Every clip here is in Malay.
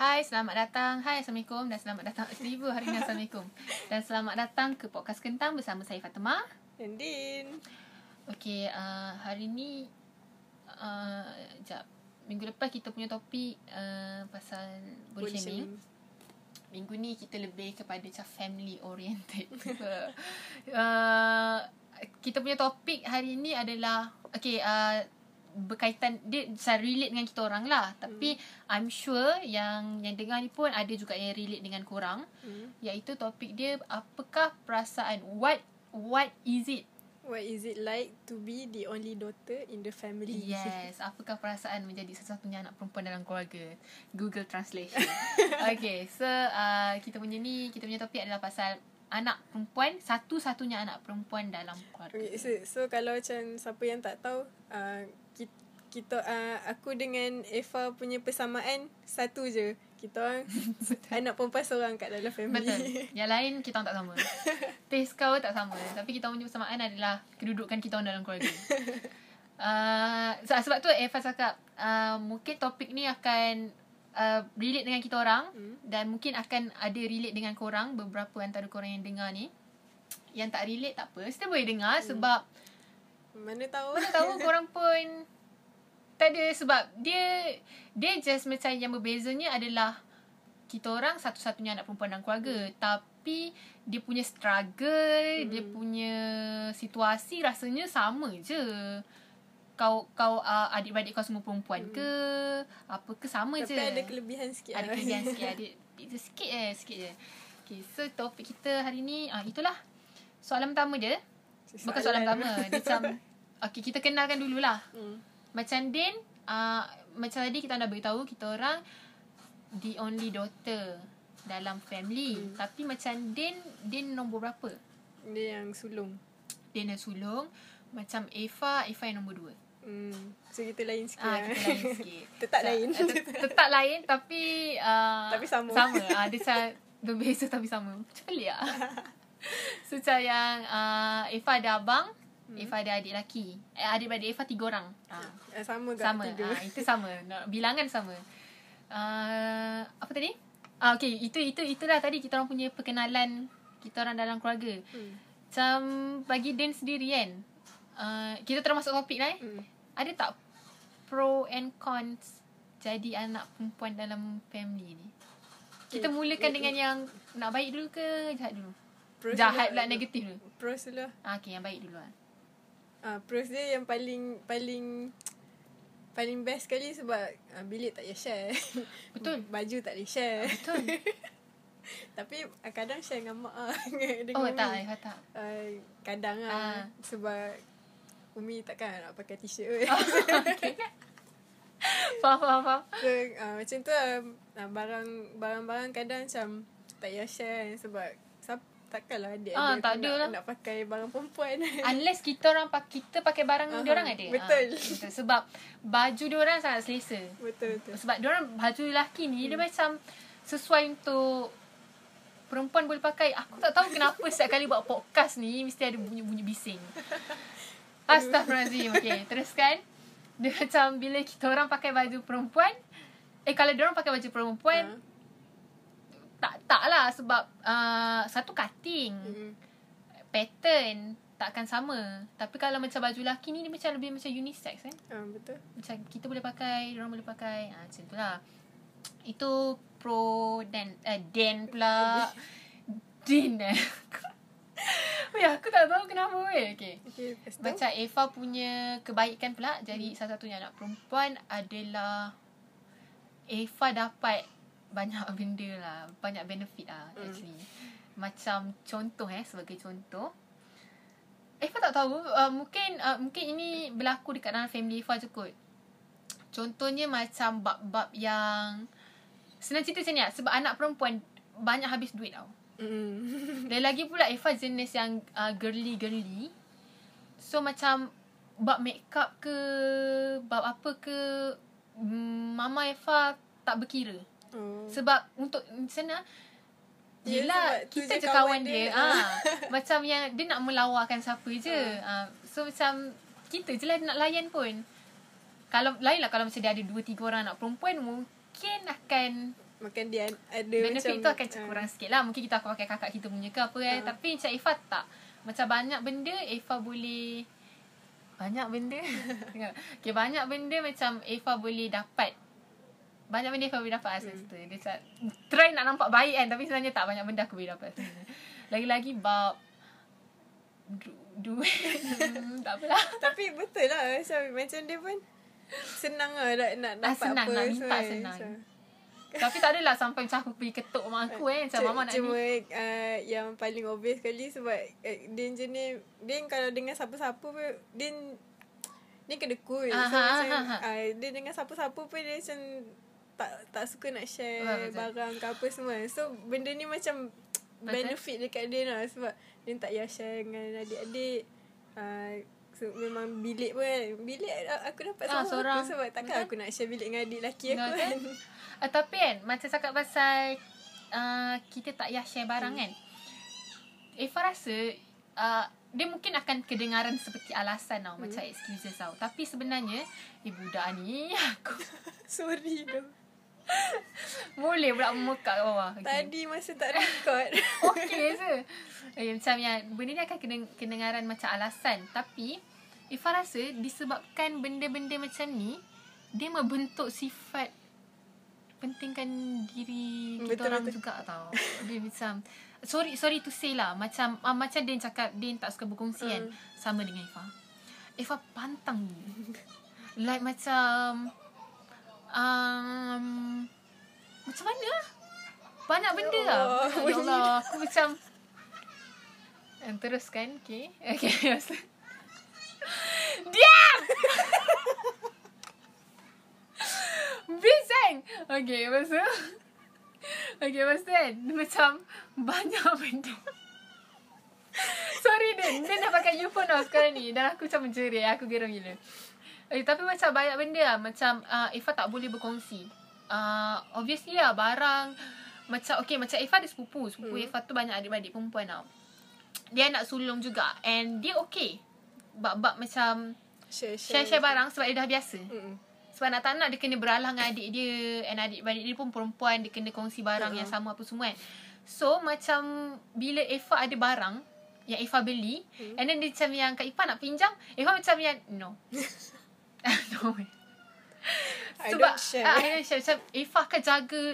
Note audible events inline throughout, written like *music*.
Hai, selamat datang. Hai, Assalamualaikum dan selamat datang. Seribu hari ini Assalamualaikum. Dan selamat datang ke Podcast Kentang bersama saya Fatimah. Dan Din. Okey, uh, hari ni uh, jap. Minggu lepas kita punya topik uh, pasal body, Body shaming. shaming. Minggu ni kita lebih kepada macam family oriented. *laughs* uh, kita punya topik hari ni adalah okay, uh, berkaitan dia saya relate dengan kita orang lah. Tapi I'm sure yang yang dengar ni pun ada juga yang relate dengan korang. Hmm. Iaitu topik dia apakah perasaan what what is it What is it like to be the only daughter in the family? Yes, *laughs* apakah perasaan menjadi satu-satunya anak perempuan dalam keluarga? Google Translation. *laughs* okay, so uh, kita punya ni, kita punya topik adalah pasal anak perempuan, satu-satunya anak perempuan dalam keluarga. Okay, so, so kalau macam siapa yang tak tahu, uh, kita, uh, aku dengan Eva punya persamaan satu je. Kita orang *laughs* anak perempuan seorang kat dalam family. Betul. *laughs* Yang lain kita orang tak sama. Taste kau tak sama. Tapi kita orang punya persamaan adalah kedudukan kita orang dalam keluarga. *laughs* Uh, sebab tu Eva cakap uh, mungkin topik ni akan uh, relate dengan kita orang Hmm. dan mungkin akan ada relate dengan korang beberapa antara korang yang dengar ni. Yang tak relate tak apa. Still boleh dengar sebab Mana tahu? mana tahu korang pun tak ada sebab dia dia just macam yang berbezanya adalah kita orang satu-satunya anak perempuan dalam keluarga. Tapi dia punya struggle dia punya situasi rasanya sama je. Kau kau uh, adik-beradik kau semua perempuan ke apa ke sama Tapi je. ada kelebihan sikit ada lah. kelebihan sikit *laughs* ada itu sikit je sikit je. Okay, so topik kita hari ni ah itulah. Soalan pertama dia. Bukan soalan pertama dia macam *laughs* okay kita kenalkan dululah. Hmm. Macam Din uh, Macam tadi kita dah beritahu Kita orang The only daughter Dalam family hmm. Tapi macam Din Din nombor berapa? Dia yang sulung. Din yang sulung Macam Eva Eva yang nombor dua Hmm. So kita lain sikit. Ah, lah. kita lain sikit *laughs* Tetap So, lain. tet- Tetap lain Tapi uh, Tapi sama. Sama uh, Dia *laughs* macam Berbeza tapi sama Macam pelik lah *laughs* So macam yang uh, Eva ada abang hmm. Eva ada adik lelaki eh, Adik-beradik Eva tiga orang. Ah, sama kat Sama. tiga. Ah, itu sama. Bilangan sama. Uh, apa tadi? Ah, okay. Itu, itu, itulah tadi kita orang punya perkenalan kita orang dalam keluarga. Hmm. Macam bagi Dan sendiri kan. Uh, kita termasuk topik lah eh. Hmm. Ada tak pro and cons jadi anak perempuan dalam family ni? Kita Okay. mulakan dengan yang nak baik dulu ke jahat dulu? Pros jahat pula lah. negatif dulu. Pros dulu lah. Ah, okay, yang baik dulu lah. Ah, pros dia yang paling paling paling best sekali sebab ah, bilik tak payah share. *laughs* Betul. *laughs* Baju tak boleh share. Betul. *laughs* Tapi ah, kadang share dengan mak ah. dengan oh, Umi. tak, Eva tak. Ah, kadang Ah. ah. Sebab Umi takkan nak pakai t-shirt. okay. faham, faham, faham. so, ah, macam tu. Ah, barang barang-barang kadang macam tak payah share sebab takkanlah adik Ah, tak ada nak, lah. nak pakai barang perempuan. *laughs* Unless kita orang pak kita pakai barang Aha, dia orang ada. betul. Ah, betul. Sebab baju dia orang sangat selesa. betul betul. Sebab dia orang baju lelaki ni dia macam sesuai untuk perempuan boleh pakai. Aku tak tahu kenapa setiap kali buat podcast ni mesti ada bunyi-bunyi bising. Astaghfirullahalazim. Okey, teruskan. Dia macam bila kita orang pakai baju perempuan eh kalau dia orang pakai baju perempuan Ah. Tak tak lah sebab uh, satu cutting Mm. pattern takkan sama. Tapi kalau macam baju lelaki ni dia macam lebih macam unisex kan. Ah, betul. Macam kita boleh pakai, orang boleh pakai. Ah macam tu lah. Itu pro dan uh, Dan pula. *laughs* Din eh. *laughs* Weh aku tak tahu kenapa weh. Okay. Okay. Macam Eva punya kebaikan pula jadi salah satunya anak perempuan adalah Eva dapat banyak *laughs* benda lah. Banyak benefit lah Hmm. actually. Macam contoh eh sebagai contoh. Eva tak tahu uh, mungkin uh, mungkin ini berlaku dekat dalam family Eva je kot. Contohnya macam bab-bab yang senang cerita macam ni lah. Sebab anak perempuan banyak habis duit tau. Mm. Dan lagi pula Eva jenis yang uh, girly-girly. So macam bab makeup ke, bab apa ke, mm, Mama Eva tak berkira. Oh. Sebab untuk sana Ya, Yelah tu Kita je kawan kawan dia, dia. Ah, *laughs* Macam yang Dia nak melawakan siapa je ah. So macam Kita je lah nak layan pun Kalau Lain lah kalau macam dia ada Dua tiga orang anak perempuan Mungkin akan makan dia ada Benefit macam tu akan uh, kurang sikit lah Mungkin kita akan pakai kakak kita punya ke apa kan Ah. Tapi macam Eva tak Macam banyak benda Eva boleh Banyak benda *laughs* Tengok. okay, Banyak benda macam Eva boleh dapat Banyak benda Eva boleh dapat Hmm. tu Dia Try nak nampak baik kan Tapi sebenarnya tak banyak benda aku boleh dapat sebenarnya. Lagi-lagi bab du- Duit *laughs* Tak apalah Tapi betul lah macam, macam dia pun Senang lah nak, nak Ah, dapat senang, apa nak minta kan. senang. Macam, Tapi tak adalah sampai macam aku pergi ketuk mak aku eh Macam Cu- mama nak Cuma ni uh, yang paling obvious sekali sebab uh, dia jenis dia kalau dengan siapa-siapa pun dia dia kena cool. So Aha, macam aha, aha. uh, dia dengan siapa-siapa pun dia macam tak tak suka nak share betul. barang ke apa semua. So benda ni macam Betul. benefit dekat dia lah sebab dia tak payah share dengan adik-adik. Uh, so, memang bilik pun kan. Bilik aku dapat Ah, seorang, aku sebab takkan Betul. aku nak share bilik dengan adik lelaki aku Betul. kan. Uh, tapi kan Macam cakap pasal uh, Kita tak payah share barang Hmm. kan Eva rasa uh, Dia mungkin akan kedengaran Seperti alasan tau Hmm. Macam excuses tau Tapi sebenarnya Eh budak ni *laughs* Aku *laughs* Sorry tu. Boleh pula memekak kat bawah okay. Tadi masa tak record. *laughs* Okey je okay, Macam yang Benda ni akan kedeng- kedengaran Macam alasan Tapi Eva rasa Disebabkan benda-benda macam ni Dia membentuk sifat Pentingkan diri Kita Betul, orang betul. juga tau Dia macam Sorry sorry to say lah Macam uh, Macam dia cakap Dia tak suka berkongsi kan Hmm. Sama dengan Eva Eva pantang Like macam um, Macam mana? Lah Banyak benda Ya lah. Ya *laughs* Allah. Aku macam And teruskan Okay. Okay *laughs* Diam! *laughs* Bising! Okay lepas tu Okay lepas tu kan? Macam Banyak benda. Sorry Din. Din dah pakai earphone tau sekarang ni. Dan aku macam menjerit. Aku gerang gila eh, Tapi macam banyak benda lah. Macam uh, Eva tak boleh berkongsi. Uh, Obviously lah Barang. Macam Okay macam Eva ada sepupu. Sepupu Hmm. Eva tu banyak adik-adik perempuan tau. Dia nak sulung juga. And dia okay. Bab-bab macam Share Share-share barang Sebab dia dah biasa. Mm-mm. sebab nak tak nak dia kena beralah dengan adik dia. And adik-adik dia pun perempuan. Dia kena kongsi barang Uh-huh. yang sama apa semua kan. So macam Bila Eva ada barang Yang Eva beli Hmm. And then dia macam yang Kak Ifa nak pinjam Eva macam yang No *laughs* No *laughs* I Sebab don't share. ah, I don't share Macam Eva akan jaga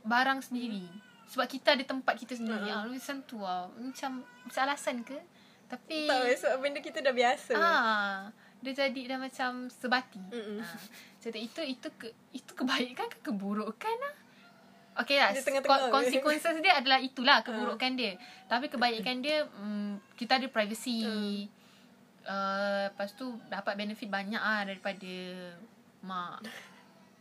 Barang sendiri Sebab kita ada tempat kita sendiri Uh-huh. uh-huh. Macam tu lah Macam Macam alasan ke Tapi Tak sebab benda kita dah biasa. Ah, dia jadi dah macam sebati. Mm-mm. Ah. So itu itu ke itu kebaikan ke keburukan lah. Okay lah Dia tengah-tengah ko- ke? Consequences dia adalah itulah *laughs* Keburukan dia Tapi kebaikan dia mm, Kita ada privacy uh, Lepas tu Dapat benefit banyak lah Daripada Mak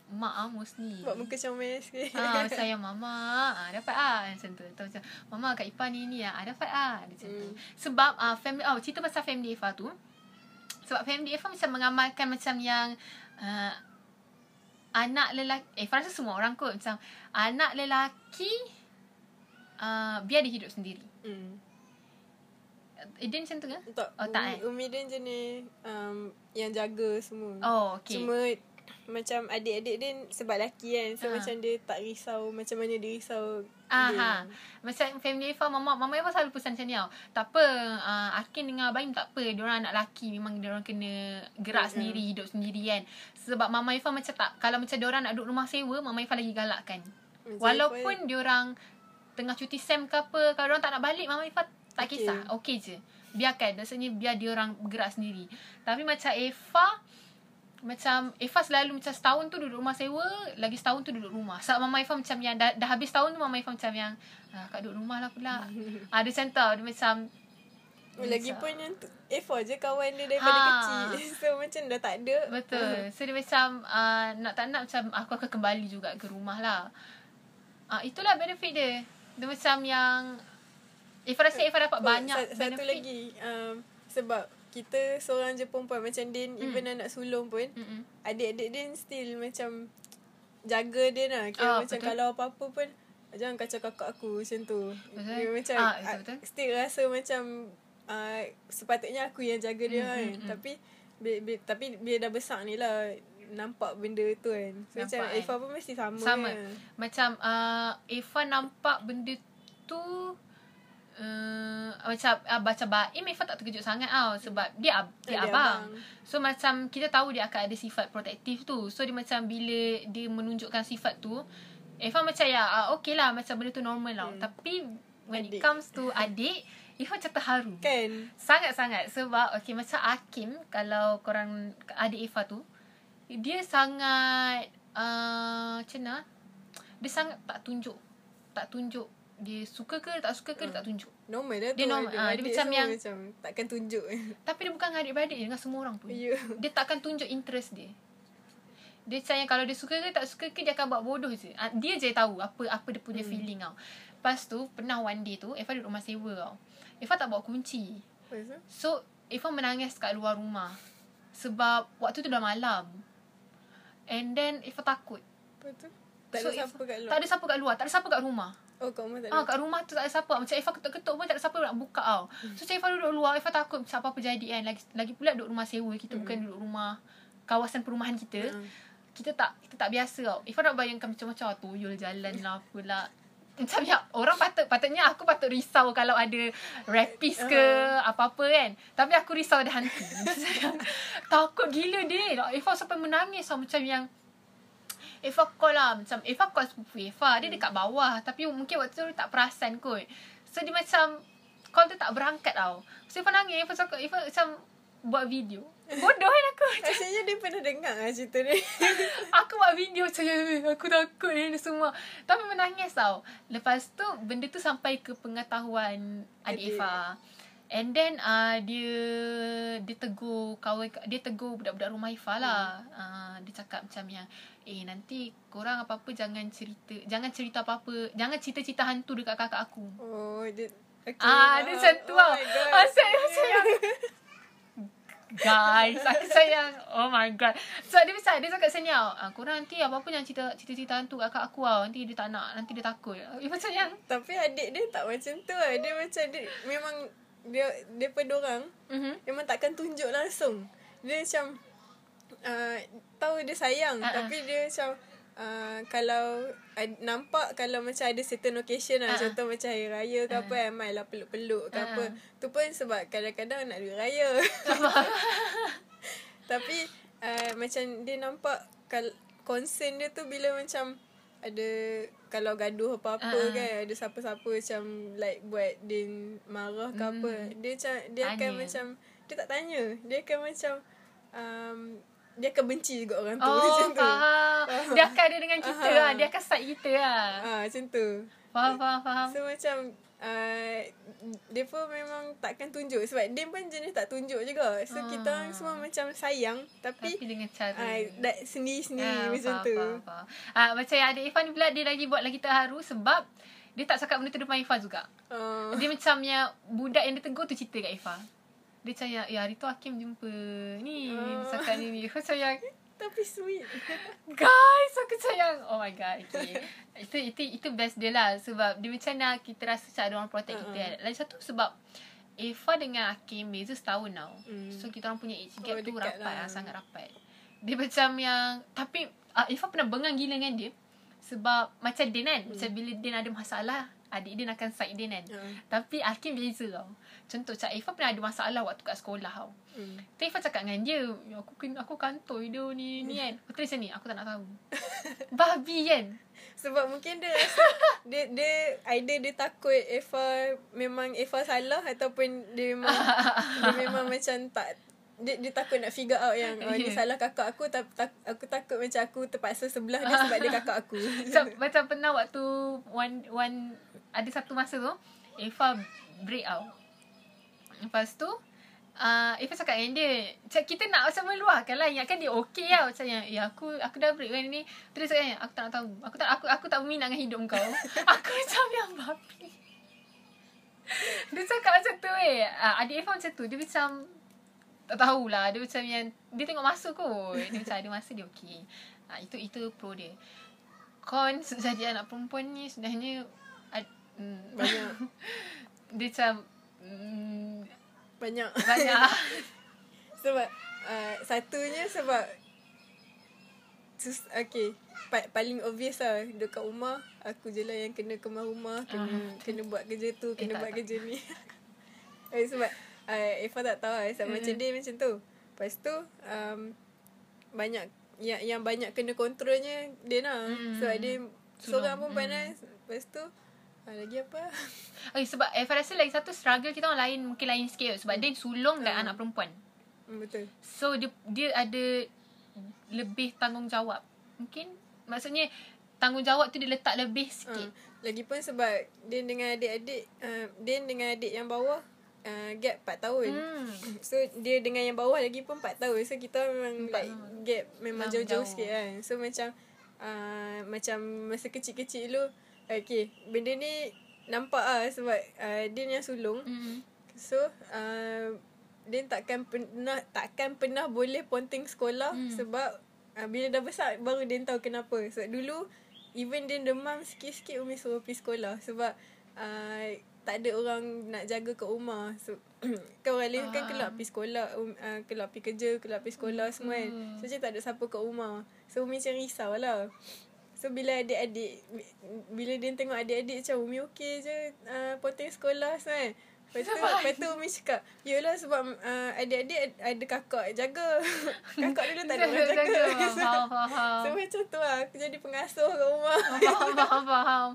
Mak ah mostly Buat muka comel sikit. Ah, *laughs* sayang mama. Ah, dapat ah macam tu. Macam mama Kak Ipa ni ni ah, ah dapat ah macam tu. Hmm. Sebab ah family oh cerita pasal family Eva tu. Sebab family Eva macam mengamalkan macam yang uh, anak lelaki eh Farah rasa semua orang kot macam anak lelaki uh, biar dia hidup sendiri. Mm. Dia macam tu ke? Tak, Oh, tak, Umi, eh? Umi dia jenis um, yang jaga semua. Oh, okay. Cuma macam adik-adik dia sebab lelaki kan. So Ah. macam dia tak risau macam mana dia risau. Aha. dia. Macam family Eva mama mama Eva selalu pesan macam ni tau. Tak apa uh, Akin dengan Abaim tak apa. Diorang anak lelaki memang diorang kena gerak Mm-mm. sendiri, hidup sendiri kan. Sebab mama Eva macam tak kalau macam diorang nak duduk rumah sewa, mama Eva lagi galakkan. Macam Walaupun Eva- diorang tengah cuti sem ke apa, kalau diorang tak nak balik, mama Eva tak kisah. Okey je. Biarkan. Maksudnya biar diorang bergerak sendiri. Tapi macam Eva macam Eva selalu macam setahun tu duduk rumah sewa Lagi setahun tu duduk rumah Sebab Mama Eva macam yang Dah, dah habis tahun tu Mama Eva macam yang ah, Kak duduk rumah lah pula *laughs* ah, Dia macam tau Dia macam Oh, Lagipun yang tu Eva je kawan dia daripada Ha. kecil. *laughs* So macam dah tak ada. Betul *laughs* So dia macam uh, Nak tak nak macam Aku akan kembali juga ke rumah lah ah, Itulah benefit dia Dia macam yang Eva rasa Eva dapat Oh, banyak sa- benefit Satu lagi um, Sebab kita seorang je perempuan Macam Din Hmm. Even anak sulung pun Mm-mm. Adik-adik Din still macam Jaga dia lah Kira Ah, macam betul. kalau apa-apa pun Jangan kacau kakak aku Macam tu Betul. Dia macam Ah, ah, betul-betul. Still rasa macam uh, Sepatutnya aku yang jaga dia Mm, kan mm, mm. Tapi bi, bi, Tapi bila dah besar ni lah nampak benda tu kan. So Nampak macam kan? Eva pun mesti sama. Sama. Kan? Macam uh, Eva nampak benda tu uh, macam uh, baca Baim Eva tak terkejut sangat tau sebab dia ab- dia, Dia abang. abang. So macam kita tahu dia akan ada sifat protektif tu. So dia macam bila dia menunjukkan sifat tu Eva macam ya uh, okay lah macam benda tu normal tau. Hmm. Tapi when Adik. it comes to adik *laughs* Eva macam terharu. Kan? Sangat-sangat sebab okay macam Hakim kalau korang adik Eva tu dia sangat uh, macam mana dia sangat tak tunjuk tak tunjuk dia suka ke tak suka ke dia tak tunjuk Normal dah Dia tu. normal. Ah, dia Adik-adik macam yang- Macam takkan tunjuk. *laughs* tapi dia bukan dengan adik-beradik dia dengan semua orang pun Ya. dia takkan tunjuk interest dia dia macam yang kalau dia suka ke tak suka ke dia akan buat bodoh je Ah, dia je tahu apa apa dia punya hmm. feeling tau lepas tu pernah one day tu Eva duduk rumah sewa tau Eva tak bawa kunci? So Eva menangis kat luar rumah Sebab Waktu tu dah malam And then Eva takut Lepas tu? Tak So, ada siapa kat luar. Tak ada siapa kat luar Tak ada siapa kat rumah Oh kat rumah tak Ah, ada. kat rumah tu tak ada siapa. Macam Eva ketuk-ketuk pun Tak ada siapa nak buka tau. So macam Eva duduk luar Eva takut Macam apa-apa jadi kan. Lagi, lagi pula duduk rumah sewa. Kita bukan duduk rumah Kawasan perumahan kita. Hmm. Kita tak Kita tak biasa tau. Eva nak bayangkan macam-macam ah, Tuyul jalan lah Apalah macam ya orang patut patutnya aku patut risau kalau ada rapist ke apa-apa kan. Tapi aku risau ada hantu. *laughs* Takut gila dia Eva sampai menangis tau. Macam yang Eva call lah Macam Eva call sepupu Eva Dia dekat bawah Tapi mungkin waktu tu tak perasan kot. So dia macam Call tu tak berangkat tau. So Eva nangis Eva cakap Eva macam Buat video. Bodoh kan aku. *laughs* Rasanya dia pernah dengar lah cerita ni. *laughs* Aku buat video macam "Eh, Aku takut ni semua. Tapi menangis tau. Lepas tu Benda tu sampai ke pengetahuan Adik Adik. Eva And then uh, Dia Dia tegur kawan Dia tegur budak-budak rumah Eva lah Hmm. uh, Dia cakap macam yang Eh nanti Korang apa-apa Jangan cerita Jangan cerita apa-apa Jangan cerita-cerita hantu Dekat kakak aku Oh, dia... Okay, Ah, dia macam tu oh tau. my god. Ah, saya macam yang Guys, aku sayang. Oh my god. So dia macam dia cakap sini tau. Ah, korang nanti apa-apa jangan cerita cerita-cerita hantu kat aku tau. Nanti dia tak nak, nanti dia takut. Dia macam yang Tapi adik dia tak macam tu lah. Dia macam dia memang dia dia orang mhm. memang takkan tunjuk langsung. Dia macam uh, tahu dia sayang uh-uh. tapi dia macam uh, kalau uh, nampak kalau macam ada certain occasion lah Ah, ah. contoh macam hari raya ke apa kan mai lah peluk-peluk ke Ah, apa. Tu pun sebab kadang-kadang nak duit raya. *laughs* tapi uh, macam dia nampak kal- concern dia tu bila macam ada kalau gaduh apa-apa ah. kan ada siapa-siapa macam like buat dia marah ke apa dia macam dia akan Tanya. macam dia tak tanya dia akan macam um, dia akan benci juga orang tu Oh, *laughs* macam tu faham. *laughs* Dia akan ada dengan kita Aha. lah. Dia akan side kita lah. ah macam tu Faham, faham, faham. so macam uh, dia pun memang takkan tunjuk sebab dia pun jenis tak tunjuk juga so Ah. kita orang semua macam sayang tapi, Tapi dengan cara. uh, sendiri-sendiri Ah, macam faham, tu faham, faham. Ah, macam yang adik Ifan ni pula dia lagi buat lagi terharu sebab dia tak cakap benda tu depan Ifan juga. uh, Dia macam yang budak yang dia tegur tu cerita kat Ifah. Dia macam yang, ya hari tu Hakim jumpa ni. Dia cakap ni ni. *laughs* Macam yang, tapi sweet guys aku macam yang, oh my god. Okay. *laughs* itu, itu, itu best dia lah. Sebab dia macam nak kita rasa macam ada orang protect kita. Uh-uh. kan. Lagi satu sebab Eva dengan Hakim beza setahun tau. Hmm. So kita orang punya age gap Oh, tu rapat lah. lah. Sangat rapat. Dia macam yang, tapi uh, Eva pernah bengang gila dengan dia. Sebab macam Din kan. Hmm. Macam bila Din ada masalah, adik Din akan side Din kan. uh, Tapi Hakim beza tau. Contoh macam Eva pernah ada masalah waktu kat sekolah tau. hmm. Tu Eva cakap dengan dia, "Ya, aku aku kantoi dia ni ni kan. Aku tulis ni, aku tak nak tahu. *laughs* Babi kan. Sebab mungkin dia rasa *laughs* dia dia either dia takut Eva memang Eva salah ataupun dia memang *laughs* dia memang macam tak dia, dia takut nak figure out yang oh, ni Yeah. salah kakak aku tapi tak, aku takut macam aku terpaksa sebelah dia sebab dia kakak aku. Macam, macam pernah waktu one one ada satu masa tu Eva break out. Lepas tu uh, Eva cakap dengan dia kita nak macam meluahkan lah. Ingatkan dia okey lah. Macam yang Ya aku aku dah break kan ni. Terus cakap Aku tak nak tahu. Aku tak aku aku tak berminat dengan hidup kau. *laughs* Aku macam yang babi. Dia cakap macam tu eh. Uh, Adik Eva macam tu. Dia macam Tak tahulah Dia macam yang Dia tengok masa kot. Dia macam ada masa dia okey uh, Itu itu pro dia. Con *laughs* jadi anak perempuan ni Sebenarnya ad, mm, Banyak. *laughs* Dia macam mm, banyak Banyak *laughs* sebab uh, satunya sebab sus, okay. Pa, paling obvious lah dekat rumah aku je lah yang kena kemas rumah kena uh. kena buat kerja tu kena eh, buat tak, kerja tak. ni *laughs* eh, sebab uh, Eva tak tahu lah sebab uh. macam dia macam tu lepas tu um, banyak yang yang banyak kena kontrolnya dia nak mm. sebab dia seorang pun mm. panas lepas tu uh, lagi apa okay, *laughs* sebab Eva rasa lagi satu struggle kita orang lain mungkin lain sikit sebab mm. dia sulung dan uh. anak perempuan mm, betul so dia dia ada lebih tanggungjawab mungkin maksudnya tanggungjawab tu dia letak lebih sikit. Uh, lagipun sebab dia dengan adik-adik uh, dia dengan adik yang bawah uh, gap 4 tahun. Hmm. *laughs* So dia dengan yang bawah lagi pun 4 tahun. So kita memang 4 like gap memang jauh-jauh sikit kan. So macam uh, macam masa kecil-kecil dulu okay benda ni nampak ah sebab uh, dia yang sulung. Hmm. So uh, dia takkan pernah takkan pernah boleh ponting sekolah hmm. sebab uh, bila dah besar baru dia tahu kenapa. Sebab dulu even dia demam sikit-sikit Umi suruh pergi sekolah sebab uh, tak ada orang nak jaga kat rumah. So *clears throat* kan orang lain kan keluar pergi sekolah, um, uh, keluar pergi kerja, keluar pergi sekolah hmm. semua kan. So macam tak ada siapa kat rumah. So Umi macam risau lah. So bila adik-adik bila dia tengok adik-adik macam Umi okey je uh, potong sekolah kan. Lepas tu, *laughs* lepas tu Umi cakap Yelah sebab uh, Adik-adik ada kakak jaga. *laughs* Kakak dulu tak ada orang jaga Faham, faham *laughs* So macam tu lah Aku jadi pengasuh kat rumah. Faham, faham, faham.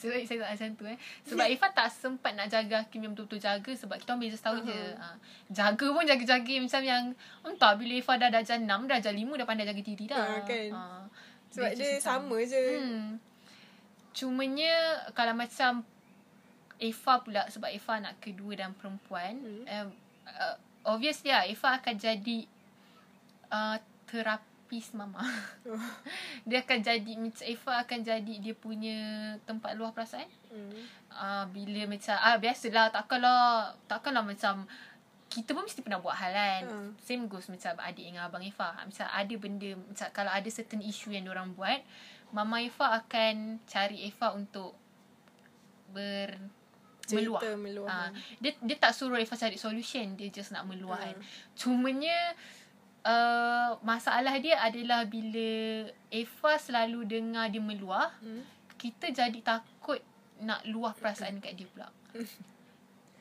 Sebab saya tak macam tu eh. Sebab Ifah tak sempat nak jaga Hakim yang betul-betul jaga Sebab kita orang beza setahun uh-huh. je uh, Jaga pun jaga-jaga Macam yang Entah bila Ifah dah darjah 6 Darjah 5 dah pandai jaga diri dah. Uh, kan? uh, Sebab dia, dia sama je hmm. Cumanya Kalau macam Eva pula sebab Eva nak kedua dan perempuan hmm. um, uh, obviously lah Eva akan jadi uh, terapis mama oh. *laughs* dia akan jadi macam Eva akan jadi dia punya tempat luar perasaan hmm. uh, bila macam ah biasalah takkanlah takkanlah macam kita pun mesti pernah buat hal kan hmm. same goes macam adik dengan abang Eva macam ada benda macam kalau ada certain issue yang orang buat mama Eva akan cari Eva untuk ber meluah. meluah. Ha, dia dia tak suruh Eva cari solution, dia just nak meluah kan. Hmm. Cumanya uh, masalah dia adalah bila Eva selalu dengar dia meluah, hmm. kita jadi takut nak luah perasaan dekat dia pula. *laughs*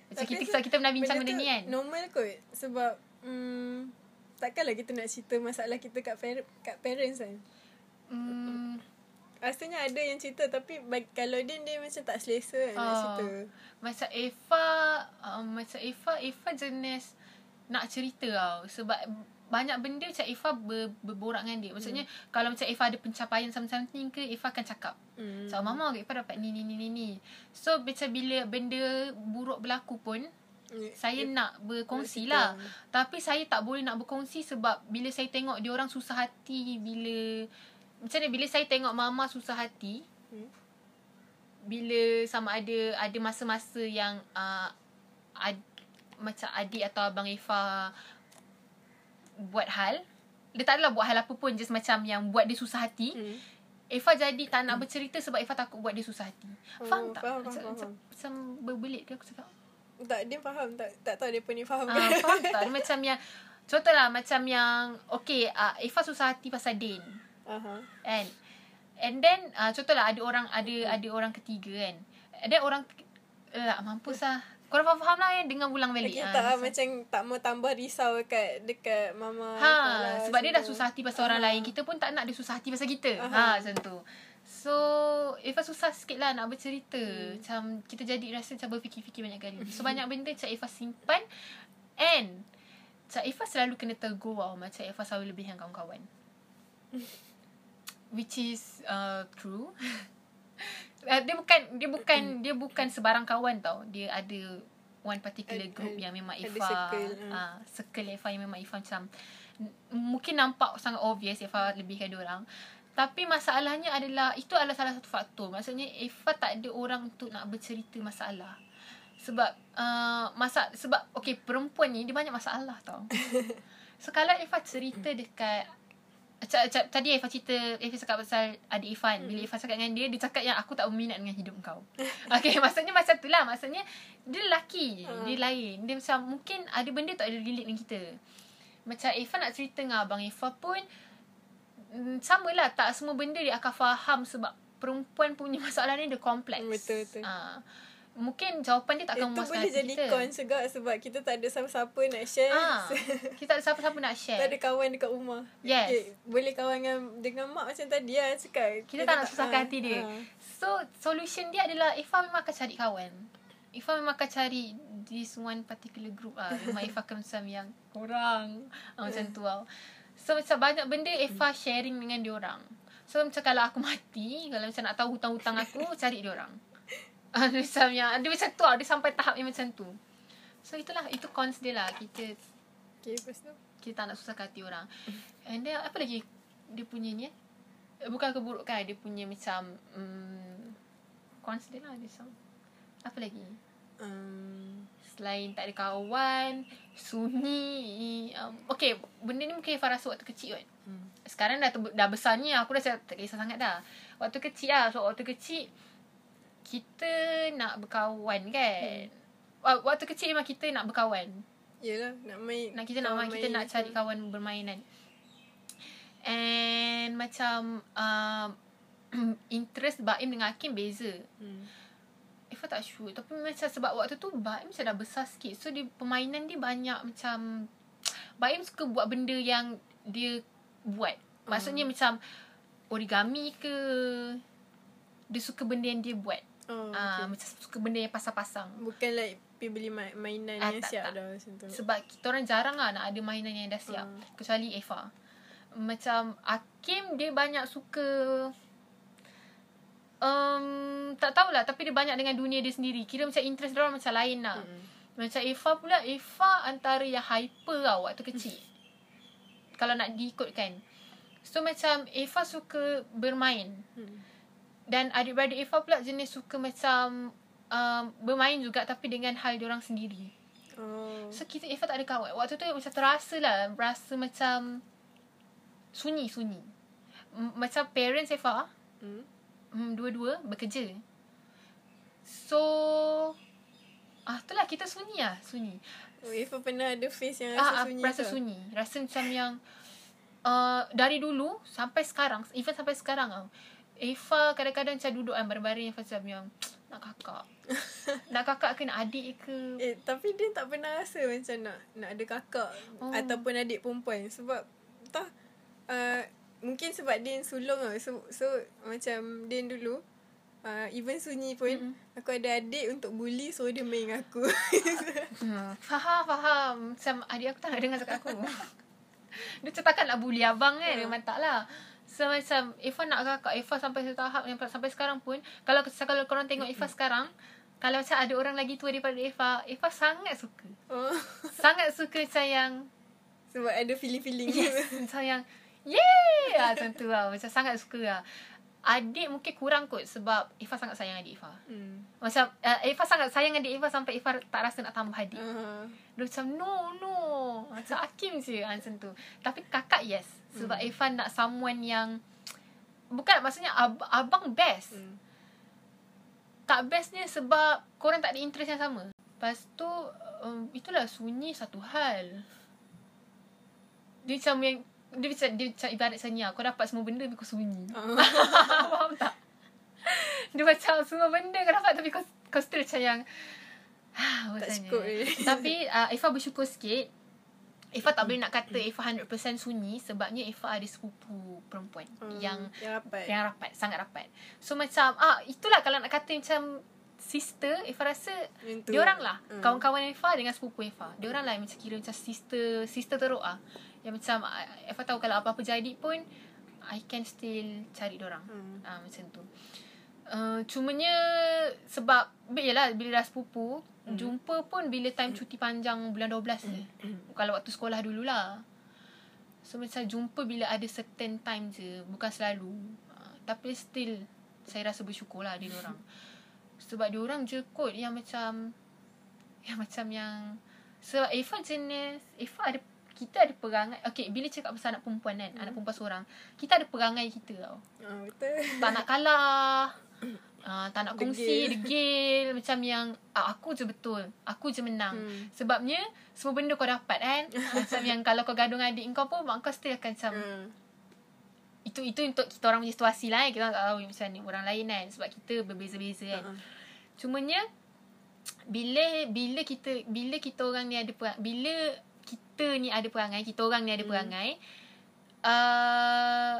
Macam kita, kita kita pernah bincang benda ni kan. Normal kot sebab hmm, takkanlah kita nak cerita masalah kita kat par- kat parents kan. Hmm, Rasanya ada yang cerita tapi bagi, kalau dia dia macam tak selesa uh, nak ah. cerita. Macam Eva, um, macam Eva, Eva jenis nak cerita tau. Sebab banyak benda macam Eva ber, berborak dengan dia. Maksudnya hmm. kalau macam Eva ada pencapaian something ke, Eva akan cakap. Hmm. So, mama Eva dapat ni, ni, ni, ni, ni. So, macam bila benda buruk berlaku pun, Yeah. Saya yeah. nak berkongsi lah Tapi saya tak boleh nak berkongsi Sebab Bila saya tengok Dia orang susah hati Bila macam ni bila saya tengok mama susah hati hmm? bila sama ada ada masa-masa yang uh, ad, macam adik atau abang Eva buat hal dia tak adalah buat hal apa pun just macam yang buat dia susah hati hmm. Eva jadi tak nak hmm. bercerita sebab Eva takut buat dia susah hati oh, faham tak faham, macam, faham, macam, faham. macam berbelit ke aku cakap tak dia faham tak tak tahu dia pun ni faham uh, faham tak dia macam yang contohlah macam yang okay uh, Eva susah hati pasal Din Uh-huh. And and then uh, contohlah ada orang ada ada orang ketiga kan. Ada orang uh, mampus lah. Korang faham-faham lah kan dengan ulang balik. Okay, tak uh, macam tak mau tambah risau dekat, dekat mama. Ha, lah, sebab dia dah susah hati pasal uh orang lain. Kita pun tak nak dia susah hati pasal kita. Uh-huh. Ha, macam tu. So, Eva susah sikit lah nak bercerita. Hmm. Macam kita jadi rasa macam berfikir-fikir banyak kali. So, banyak benda macam Eva simpan. And, macam Eva selalu kena tegur wow, macam Eva selalu lebih dengan kawan-kawan. *laughs* which is uh, true. *laughs* uh, dia bukan dia bukan dia bukan sebarang kawan tau. Dia ada one particular group yang memang Ifa circle, uh. uh, circle Ifa yang memang Ifa macam mungkin nampak sangat obvious Ifa lebihkan dia orang. Tapi masalahnya adalah itu adalah salah satu faktor. Maksudnya Ifa tak ada orang untuk nak bercerita masalah. Sebab uh, masa sebab okey perempuan ni dia banyak masalah tau. *laughs* So kalau Ifa cerita dekat Tadi Ifah cerita Ifah cakap pasal Adik Ifan Bila Ifah cakap dengan dia Dia cakap yang Aku tak berminat dengan hidup kau. *laughs* Okay maksudnya macam tu lah. Maksudnya Dia lelaki uh. Dia lain. Dia macam Mungkin ada benda Tak ada relate dengan kita. Macam Ifah nak cerita dengan Abang Ifah pun mm, sama lah. Tak semua benda dia akan faham sebab perempuan punya *laughs* masalah ni dia kompleks. Betul betul. Uh, mungkin jawapan dia tak akan Itu memuaskan boleh hati jadi kita. cons juga sebab kita tak ada siapa-siapa nak share. Ah, *laughs* kita tak ada siapa-siapa nak tak share. ada kawan dekat rumah. Yes. Okay, boleh kawan dengan, dengan mak macam tadi lah cakap. Kita tak nak susahkan ah, hati dia. ah. So, solution dia adalah Ifa memang akan cari kawan. Ifa memang akan cari this one particular group lah. *laughs* Memang Ifa akan macam yang korang. Ah, macam tu tau. So, macam banyak benda Ifa sharing dengan dia orang. So, macam kalau aku mati, kalau macam nak tahu hutang-hutang aku, cari dia *laughs* macam yang, dia macam tu lah. Dia sampai tahap yang macam tu. So, itulah. Itu cons dia lah. Kita Okay, lepas tu. kita tak nak susahkan hati orang. And then apa lagi dia punya ni eh? Eh, Bukan keburukan dia punya macam um, cons dia lah dia macam apa lagi? Um, Selain tak ada kawan, sunyi. Um, okay, benda ni mungkin Farah rasa waktu kecil kan. hmm. Sekarang dah, dah besar ni aku dah tak kisah sangat dah. Waktu kecil lah. So, waktu kecil kita nak berkawan kan. Hmm. Waktu kecil memang kita nak berkawan. Yelah, nak main. Nak kita nak main, kita nak cari kawan bermain kan. And macam um, *clears throat* interest Baim dengan Hakim beza. Hmm. Ifa tak sure Tapi macam sebab waktu tu Baim macam dah besar sikit So dia permainan dia banyak macam *tsk* Baim suka buat benda yang Dia buat Maksudnya Hmm. macam Origami ke Dia suka benda yang dia buat Oh, Ah, okay. Macam suka benda yang pasang-pasang Bukan like pergi beli ma- mainan Ah, yang tak, siap tak. dah macam tu. Sebab kita orang jarang lah Nak ada mainan yang dah siap Hmm. Kecuali Eva Macam Hakim dia banyak suka um, Tak tahulah Tapi dia banyak dengan dunia dia sendiri Kira macam interest dia orang macam lain lah Hmm. Macam Eva pula Eva antara yang hyper tau Waktu kecil Kalau nak diikutkan So macam Eva suka bermain Hmm. Dan adik-beradik Eva pula jenis suka macam um, Bermain juga Tapi dengan hal diorang sendiri Oh. So kita Eva tak ada kawan Waktu tu macam terasa lah Rasa macam Sunyi-sunyi M- Macam parents Eva Hmm. mm, Dua-dua bekerja So Ah, itulah kita sunyi lah Sunyi Oh, Eva pernah ada face yang ah, rasa ah, sunyi Rasa tu? sunyi Rasa macam yang uh, Dari dulu Sampai sekarang Even sampai sekarang tau Eva kadang-kadang macam duduk kan Baring-baring macam yang Nak kakak *laughs* Nak kakak ke nak adik ke Eh, tapi dia tak pernah rasa macam nak nak ada kakak Oh. ataupun adik perempuan sebab entah uh, mungkin sebab dia yang sulung lah. So, so macam dia yang dulu uh, even sunyi pun mm-hmm. aku ada adik untuk bully so dia main dengan aku. *laughs* Hmm, faham, faham. Macam adik aku tak nak dengar cakap aku. *laughs* dia macam takkan nak bully abang kan. Hmm. Memang tak lah. So macam Eva nak kakak. Eva sampai satu tahap yang sampai sekarang pun. Kalau kalau korang tengok Eva sekarang. Kalau macam ada orang lagi tua daripada Eva. Eva sangat suka. oh. *laughs* Sangat suka macam yang. Sebab ada feeling-feeling Yes. macam yang. Yeay! Ah, macam tu lah. Macam sangat suka lah. Adik mungkin kurang kot. Sebab Eva sangat sayang adik Eva. Hmm. Macam uh, Eva sangat sayang adik Eva sampai Eva tak rasa nak tambah adik. Uh, Dia macam no no Macam Hakim je ah, Macam tu Tapi kakak yes Sebab hmm. Irfan nak someone yang Bukan maksudnya ab- Abang best hmm. Tak bestnya sebab Korang tak ada interest yang sama Lepas tu um, Itulah sunyi satu hal Dia macam yang dia macam, dia macam ibarat lah. Kau dapat semua benda Tapi kau sunyi Uh, *laughs* Faham tak? Dia macam semua benda kau dapat Tapi kau, kau still macam yang *sighs* tak Rasanya. cukup ni. Tapi uh, Eva bersyukur sikit Eva tak boleh nak kata Eva 100% sunyi Sebabnya Eva ada sepupu perempuan Hmm, Yang yang rapat. yang rapat Sangat rapat So macam ah Itulah kalau nak kata macam Sister Eva rasa. Dia orang lah Hmm. Kawan-kawan Eva Dengan sepupu Eva Dia orang lah yang macam kira Macam sister Sister teruk ah Yang macam Eva tahu kalau apa-apa jadi pun I can still Cari orang Hmm. Ah macam tu. Uh, cumanya sebab yalah bila dah sepupu, hmm. jumpa pun bila time cuti panjang bulan 12 je. Kalau waktu sekolah dululah. So macam jumpa bila ada certain time je, bukan selalu. Uh, tapi still saya rasa bersyukur lah dia *laughs* orang. Sebab dia orang je kot yang macam yang macam yang sebab Eva jenis Eva ada kita ada perangai Okay bila cakap pasal anak perempuan kan hmm. Anak perempuan seorang Kita ada perangai kita tau Ah, betul. tak nak kalah uh, *coughs* Tak nak kongsi Degil. Degil *laughs* Macam yang ah, Aku je betul Aku je menang Hmm. Sebabnya Semua benda kau dapat kan *laughs* Macam yang Kalau kau gaduh dengan adik kau pun Mak kau still akan macam Hmm. itu itu untuk kita orang punya situasi lah kan. Kita tak tahu macam ni orang lain kan. Sebab kita berbeza-beza kan. Uh-uh. Cumanya bila bila kita bila kita orang ni ada perang, bila kita ni ada perangai, kita orang ni ada Hmm. perangai uh,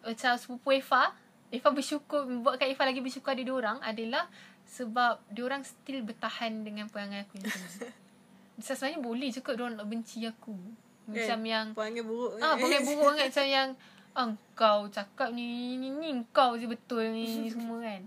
macam sepupu Eva, Eva bersyukur buatkan Eva lagi bersyukur ada dua orang adalah sebab dia orang still bertahan dengan perangai aku yang sama. *laughs* Sebenarnya boleh je kot dia orang nak benci aku. Macam Kan? yang Perangai buruk Ah, perangai buruk sangat *laughs* macam yang ah, kau cakap ni ni ni kau je betul ni, ni semua kan.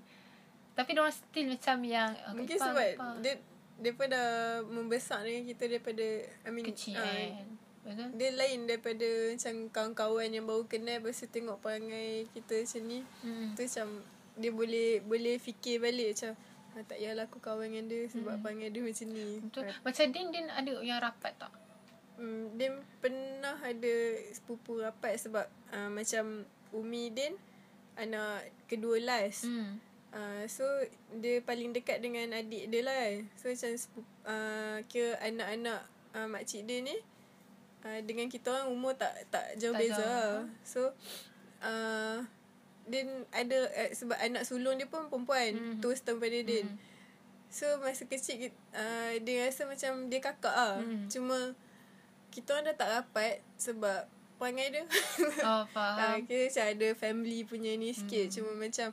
Tapi dia orang still macam yang ah, Mungkin sebab dia dia pun dah membesar dengan kita daripada I mean kecil kan. Betul? Dia lain daripada macam kawan-kawan yang baru kenal Lepas tu tengok perangai kita macam ni Hmm. Tu macam dia boleh boleh fikir balik macam ah, Tak payahlah aku kawan dengan dia sebab perangai dia macam ni Betul. Macam Din Din ada yang rapat tak? Hmm, Din pernah ada sepupu rapat sebab uh, macam Umi Din anak kedua last. Hmm. Uh, so dia paling dekat dengan adik dia lah. So macam uh, kira anak-anak uh, makcik dia ni uh, dengan kita orang umur tak tak jauh Tak beza. jauh. Lah. So uh, Din ada uh, sebab anak sulung dia pun perempuan, Mhm. mm. tu setahun pada. Mhm. So masa kecil uh, dia rasa macam dia kakak ah. Mhm. Cuma kita orang dah tak rapat sebab perangai dia. Oh, *laughs* Ah, faham. kira macam ada family punya ni sikit. Cuma macam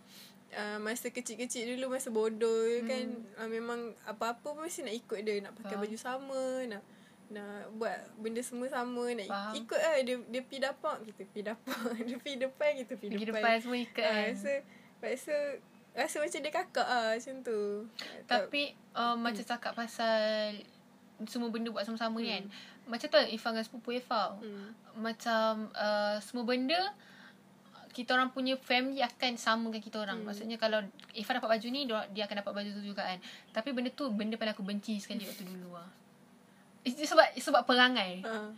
uh, masa kecil-kecil dulu masa bodoh hmm. kan uh, memang apa-apa pun mesti nak ikut dia, nak pakai Faham. baju sama, nak nak buat benda semua sama, nak Faham. ikut lah dia dia pi dapak, kita pi dapak. *laughs* dia pi depan, kita pi depan. depan semua ikut Ah, kan. so, rasa rasa macam dia kakak ah macam tu. Tapi uh, macam cakap pasal semua benda buat sama-sama hmm. kan. Macam tu Ifah dengan sepupu Ifah. Hmm. Macam uh, semua benda kita orang punya family akan sama dengan kita orang. Hmm. Maksudnya kalau Ifah dapat baju ni dia, akan dapat baju tu juga kan. Tapi benda tu benda paling aku benci sekali waktu dulu *laughs* lah. Itu sebab sebab perangai. Ah.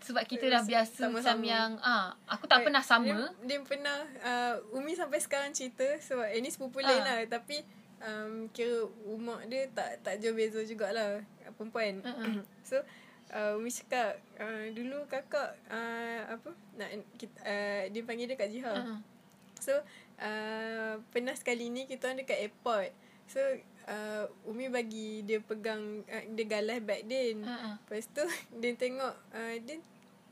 Sebab kita dah biasa Sama-sama. macam yang ah aku tak pernah sama. Dia, dia pernah uh, Umi sampai sekarang cerita sebab eh, ni sepupu Ah. lain lah tapi um, kira umur dia tak tak jauh beza jugalah perempuan. Uh-uh. so uh, Umi cakap uh, dulu kakak uh, apa nak kita uh, dia panggil dia Kak Jiha. Uh-uh. So uh, pernah sekali ni kita orang dekat airport. So uh, Umi bagi dia pegang uh, dia galas bag Din. Uh-uh. Lepas tu *laughs* dia tengok uh, dia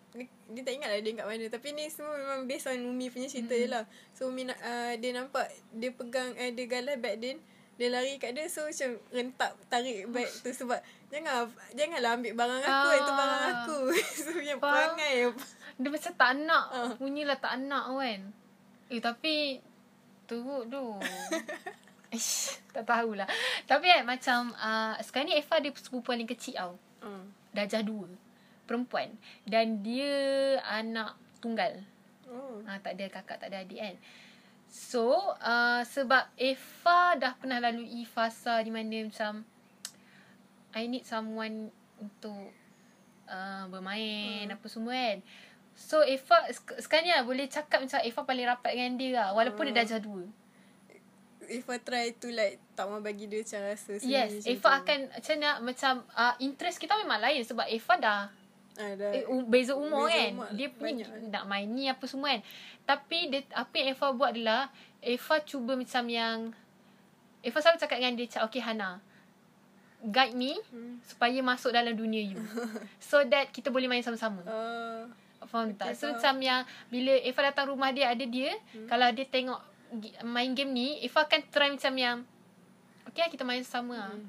dia, dia tak ingat lah dia kat mana Tapi ni semua memang based on Umi punya cerita mm. je lah So Umi uh, dia nampak Dia pegang uh, Dia galas bag Din Dia lari kat dia So macam rentak Tarik bag tu Sebab Jangan Janganlah ambil barang aku Ah. Itu barang aku. *laughs* So yang Faham. perangai *laughs* Dia macam tak nak. Ah. Punyalah tak nak kan. Eh tapi Teruk tu. *laughs* Ish, tak tahulah. Tapi kan macam uh, Sekarang ni Eva dia sepupu paling kecil tau. Uh. Darjah dua Perempuan. Dan dia Anak tunggal. Oh. Ha, Tak ada kakak Tak ada adik kan So uh, Sebab Eva dah pernah lalui Fasa di mana macam I need someone Untuk uh, Bermain Hmm. Apa semua kan So Eva sek- Sekarang ni lah Boleh cakap macam Eva paling rapat dengan dia lah Walaupun Hmm. dia darjah dua If I try to like Tak mau bagi dia macam rasa sendiri Yes Eva akan Macam nak Macam uh, Interest kita memang lain Sebab Eva dah ah, dah, eh, beza umur Beza kan. umur dia punya banyak. nak main ni apa semua kan. Tapi dia, apa yang Eva buat adalah Eva cuba macam yang Eva selalu cakap dengan dia okay Hana guide me Hmm. supaya masuk dalam dunia you. *laughs* so that kita boleh main sama-sama. uh, Faham tak? Okay, So faham. macam yang bila Eva datang rumah dia ada dia, hmm. kalau dia tengok main game ni, Eva akan try macam yang okay lah kita main sama lah. Hmm.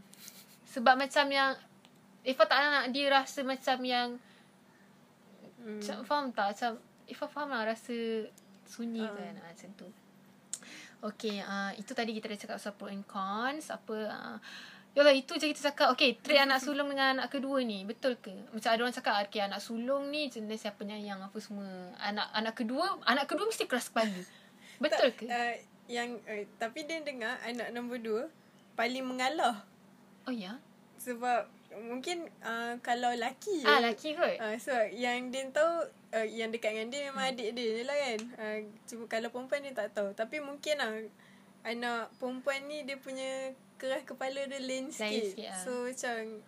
Sebab macam yang Eva tak nak dia rasa macam yang hmm. macam, faham tak? Macam Eva faham lah rasa sunyi Ah. kan ah, macam tu. Okay, uh, itu tadi kita dah cakap pasal pro and cons. Apa, uh, Yalah, itu je kita cakap. Okay, trait anak sulung dengan anak kedua ni. Betul ke? Macam ada orang cakap, okay, anak sulung ni jenis yang penyayang apa semua. Anak anak kedua, anak kedua mesti keras kepala. *laughs* Betul ke? uh, Yang uh, Tapi dia dengar Anak nombor dua Paling mengalah Oh ya? Sebab Mungkin uh, Kalau laki Ah, laki kot. uh, So yang dia tahu uh, Yang dekat dengan dia Memang adik dia je lah kan uh, Cuma kalau perempuan dia tak tahu Tapi mungkin lah Anak perempuan ni Dia punya Keras kepala dia lain sikit, sikit, ah. So macam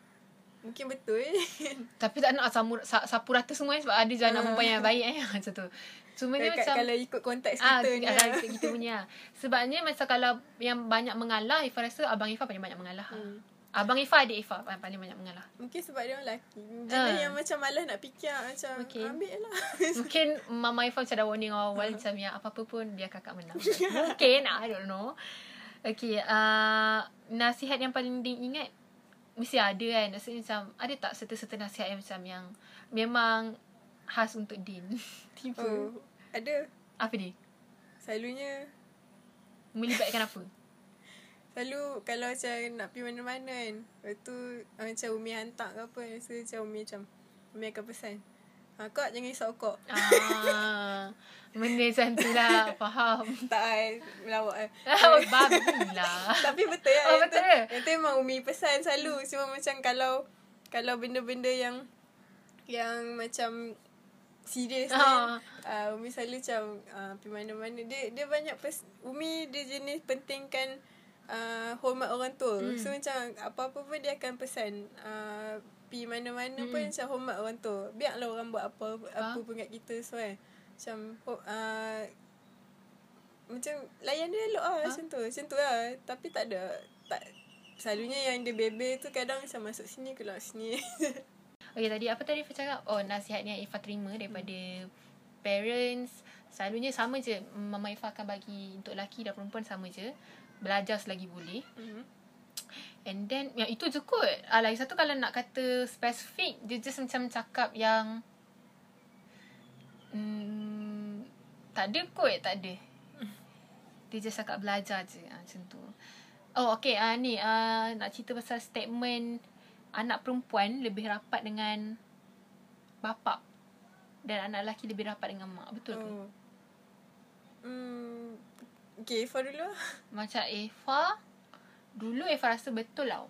Mungkin betul. *laughs* Tapi tak nak samu, sapu rata semua sebab ada je anak Ah. perempuan yang baik eh. *laughs* Macam tu. Cuma Kalau- macam Kalau ikut konteks Ah, kita ni. ah, lah. kita punya. *laughs* Sebabnya macam kalau yang banyak mengalah, Ifah rasa abang Ifah paling banyak mengalah. Hmm. Abang Ifah, adik Ifah paling banyak mengalah. Mungkin sebab dia orang lelaki. Jenis Ah. yang macam malas nak fikir. Macam Mungkin. ambil lah. Mungkin *laughs* Mama Ifah macam dah warning awal macam ya apa-apa pun biar kakak menang. *laughs* Mungkin, I don't know. Okay, uh, nasihat yang paling diingat mesti ada kan. Maksudnya macam ada tak serta-serta nasihat yang macam yang memang khas untuk Din? *laughs* Tiba. oh, ada. Apa dia? Selalunya Melibatkan apa? Selalu kalau macam nak pergi mana-mana kan Lepas tu ah, macam Umi hantar ke apa So macam Umi macam Umi akan pesan ha, Kak jangan risau kak Ah, benda macam tu lah. *laughs* Faham. Tak kan Melawak kan *laughs* Oh, babi lah. Tapi betul ya Oh, yang betul tu? Yang tu memang Umi pesan selalu Cuma macam kalau Kalau benda-benda yang Yang macam Serius Ah. kan uh, Umi selalu macam uh, Pergi mana-mana Dia dia banyak pes, Umi dia jenis pentingkan uh, Hormat orang tua Hmm. So macam Apa-apa pun dia akan pesan uh, Pergi mana-mana Hmm. pun Macam hormat orang tua Biarlah orang buat apa Apa Ah. pun kat kita So kan Macam uh, macam layan dia elok lah Ha? macam tu. Macam tu lah. Tapi tak ada. Tak, selalunya yang dia bebe tu kadang macam masuk sini keluar sini. *laughs* Okay, tadi apa tadi Ifah cakap? Oh, nasihat yang Ifah terima daripada parents. Selalunya sama je. Mama Ifah akan bagi untuk lelaki dan perempuan sama je. Belajar selagi boleh. mm-hmm. And then, yang itu je kot. Ah, lagi satu kalau nak kata spesifik, dia just macam cakap yang... Hmm, tak ada kot, tak ada. Dia just cakap belajar je. Ah, macam tu. Oh, okay. Ah, ni, ah, nak cerita pasal statement anak perempuan lebih rapat dengan bapa dan anak lelaki lebih rapat dengan mak. Betul ke? Oh. Hmm. Okay, Ifah dulu. Macam Eva Dulu Eva rasa betul tau.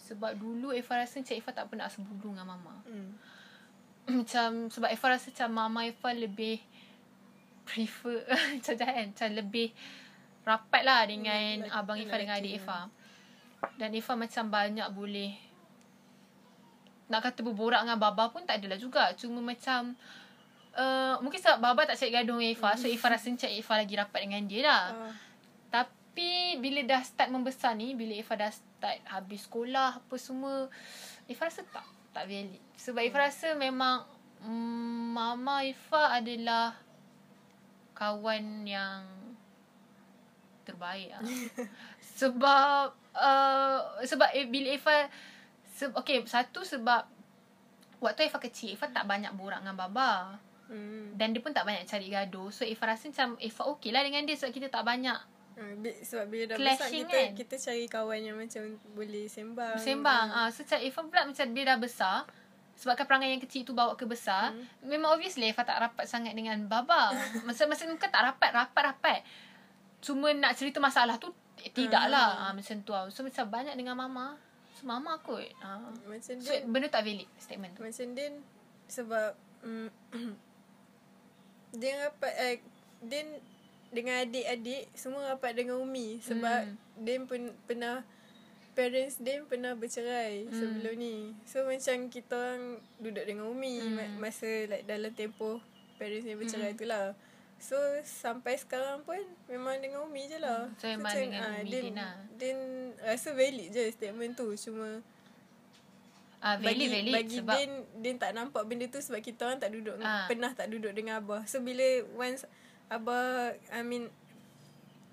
Sebab dulu Eva rasa macam Eva tak pernah sebulu dengan mama. Hmm. *clears throat* Macam Sebab Eva rasa macam mama Eva lebih Prefer *laughs* Macam jangan Macam lebih Rapat lah dengan Hmm, Abang Eva dengan adik Eva Dan Eva macam banyak boleh Nak kata berborak dengan Baba pun tak adalah juga. Cuma macam uh, Mungkin sebab Baba tak cari gaduh dengan Eva So Eva rasa macam Eva lagi rapat dengan dia lah Ah. tapi bila dah start membesar ni, bila Ifah dah start habis sekolah apa semua, Ifah rasa tak tak valid. Sebab Ifah rasa memang mm, mama Ifah adalah kawan yang terbaik lah. *laughs* sebab uh, sebab eh, bila Ifah se- okay, satu sebab waktu Ifah kecil, Ifah tak banyak borak dengan baba. Hmm. Dan dia pun tak banyak cari gaduh. So Ifah rasa macam Ifah okey lah dengan dia sebab kita tak banyak Ah, sebab bila dah besar kita kan? kita cari kawan yang macam boleh sembang. Sembang. Ah, so macam Ifah pula macam dia dah besar. Sebabkan perangai yang kecil tu bawa ke besar. Hmm. Memang obviously Ifah tak rapat sangat dengan Baba. *laughs* Masa-masa bukan tak rapat, rapat-rapat. Cuma nak cerita masalah tu eh, tidak lah. Ah, macam tu lah. So macam banyak dengan Mama. So Mama kot. Ah. Macam So dia benda tak valid statement tu. Macam Din sebab mm, Din rapat eh, Din dengan adik-adik semua rapat dengan Umi sebab Hmm. Din pun pernah parents Din pernah bercerai Hmm. sebelum ni. So macam kita orang duduk dengan Umi Hmm. ma- masa like dalam tempoh parents dia bercerai Hmm. tu lah. So sampai sekarang pun memang dengan Umi je lah. So, memang macam, dengan ah, Umi Din, Din lah. Din rasa valid je statement tu cuma Ah, valid, bagi, valid. bagi sebab Din Din tak nampak benda tu sebab kita orang tak duduk Ah. pernah tak duduk dengan abah. So bila once abah I mean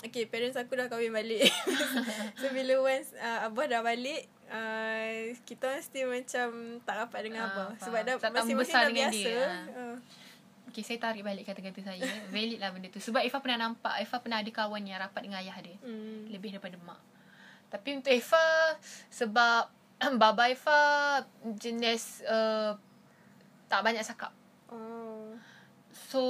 Okay, parents aku dah kahwin balik. *laughs* so bila once uh, abah dah balik, uh, kita orang still macam tak rapat dengan Ah, abah. faham. Sebab dah masing-masing membesar dah dengan biasa. dia. Uh. Okay, saya tarik balik kata-kata saya. valid lah benda tu. Sebab Ifah pernah nampak, Ifah pernah ada kawan yang rapat dengan ayah dia. Hmm. Lebih daripada mak. Tapi untuk Eva, sebab *clears throat* baba Eva jenis uh, tak banyak cakap. Oh. So,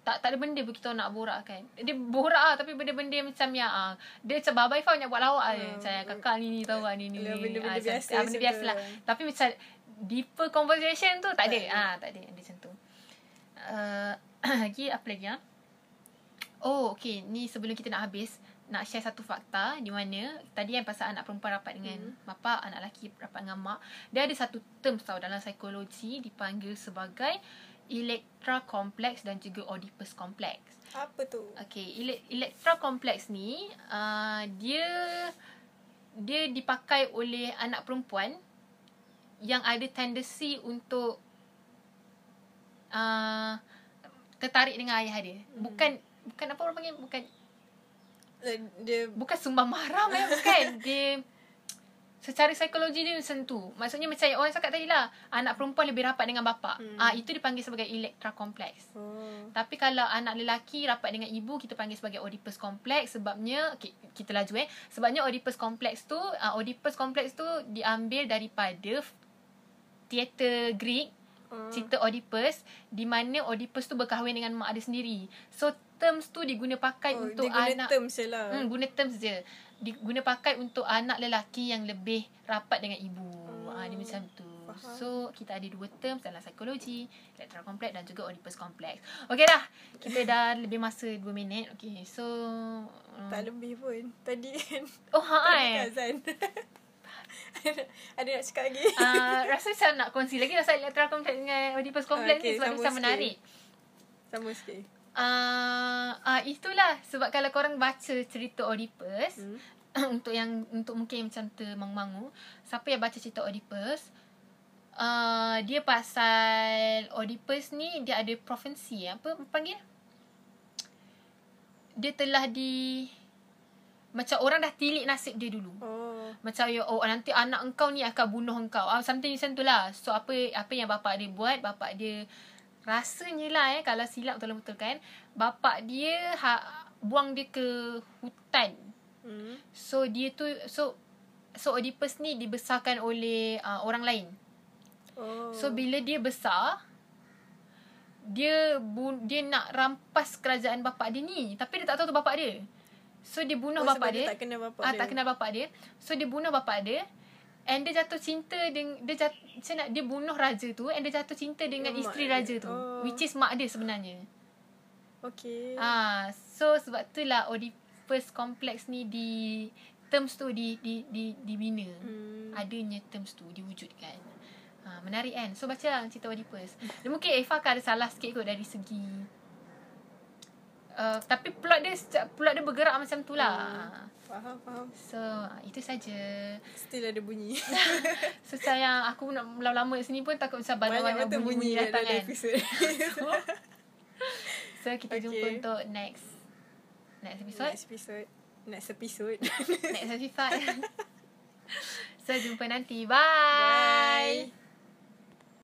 tak tak ada benda pun kita nak borak kan. Dia borak lah tapi benda-benda yang macam yang ah, dia macam baba Eva banyak buat lawak. Ah, Macam kakak ni ni tahu lah ni ni. Ni. benda-benda Ah, biasa ah, benda biasa lah. Tapi macam deeper conversation tu tak ada. Tak ada. Ah, tak ada. Dia macam tu. Uh, *clears throat* lagi apa lagi ah? Oh, okay. Ni sebelum kita nak habis, nak share satu fakta di mana tadi yang pasal anak perempuan rapat dengan hmm. bapa, anak lelaki rapat dengan mak. Dia ada satu term tau dalam psikologi dipanggil sebagai Electra Complex dan juga Oedipus Complex. Apa tu? Okay, ele- Electra Complex ni uh, dia dia dipakai oleh anak perempuan yang ada tendensi untuk uh, tertarik dengan ayah dia. Hmm. Bukan bukan apa orang panggil bukan dia bukan sumbang marah eh *laughs* bukan dia secara psikologi dia tu maksudnya macam orang cakap tadi lah anak perempuan lebih rapat dengan bapa hmm. ah itu dipanggil sebagai electra complex oh. tapi kalau anak lelaki rapat dengan ibu kita panggil sebagai oedipus complex sebabnya okay, kita laju eh sebabnya oedipus complex tu uh, oedipus complex tu diambil daripada teater Greek uh. cerita Oedipus di mana Oedipus tu berkahwin dengan mak dia sendiri. So terms tu diguna pakai oh, untuk dia anak terms je lah. Hmm, guna terms je. Diguna pakai untuk anak lelaki yang lebih rapat dengan ibu. Oh, ha, dia macam tu. Faham. So kita ada dua terms dalam psikologi, electoral complex dan juga Oedipus complex. Okey dah. Kita dah *laughs* lebih masa 2 minit. Okey. So um, tak lebih pun. Tadi kan. Oh ha eh. *laughs* ada nak cakap lagi? Uh, rasa macam nak kongsi lagi rasa electoral complex dengan Oedipus complex okay, ni sebab macam menarik. Sama sikit uh, uh, itulah sebab kalau korang baca cerita Oedipus hmm. *coughs* untuk yang untuk mungkin macam termangu-mangu siapa yang baca cerita Oedipus uh, dia pasal Oedipus ni dia ada profesi apa panggil dia telah di macam orang dah tilik nasib dia dulu. Oh. Macam ya oh nanti anak engkau ni akan bunuh engkau. Ah something macam tu lah. So apa apa yang bapak dia buat, bapak dia rasanya lah eh kalau silap tolong betulkan bapak dia ha, buang dia ke hutan. Hmm. so dia tu so so Oedipus ni dibesarkan oleh uh, orang lain. Oh. so bila dia besar dia bu, dia nak rampas kerajaan bapak dia ni. Tapi dia tak tahu tu bapak dia. So dia bunuh oh, bapak dia, dia. tak kenal bapak ah, dia. tak kenal bapak dia. So dia bunuh bapak dia And dia jatuh cinta dengan dia jat, macam nak dia bunuh raja tu and dia jatuh cinta dengan oh, isteri raja tu oh. which is mak dia sebenarnya. Okay. Ah, so sebab tu lah Oedipus complex ni di terms tu di di di dibina. Hmm. Adanya terms tu diwujudkan. Ha, menarik kan? So baca lah cerita Oedipus. Dan mungkin Eva kan ada salah sikit kot dari segi uh, tapi plot dia plot dia bergerak macam tu lah. Hmm. Faham, faham. So, itu saja. Still ada bunyi. *laughs* so, sayang aku nak lama-lama kat sini pun takut macam banyak-banyak bunyi, bunyi datang kan. Episode. *laughs* so, kita okay. jumpa untuk next next episode. Next episode. Next episode. next episode. *laughs* so, jumpa nanti. Bye. Bye.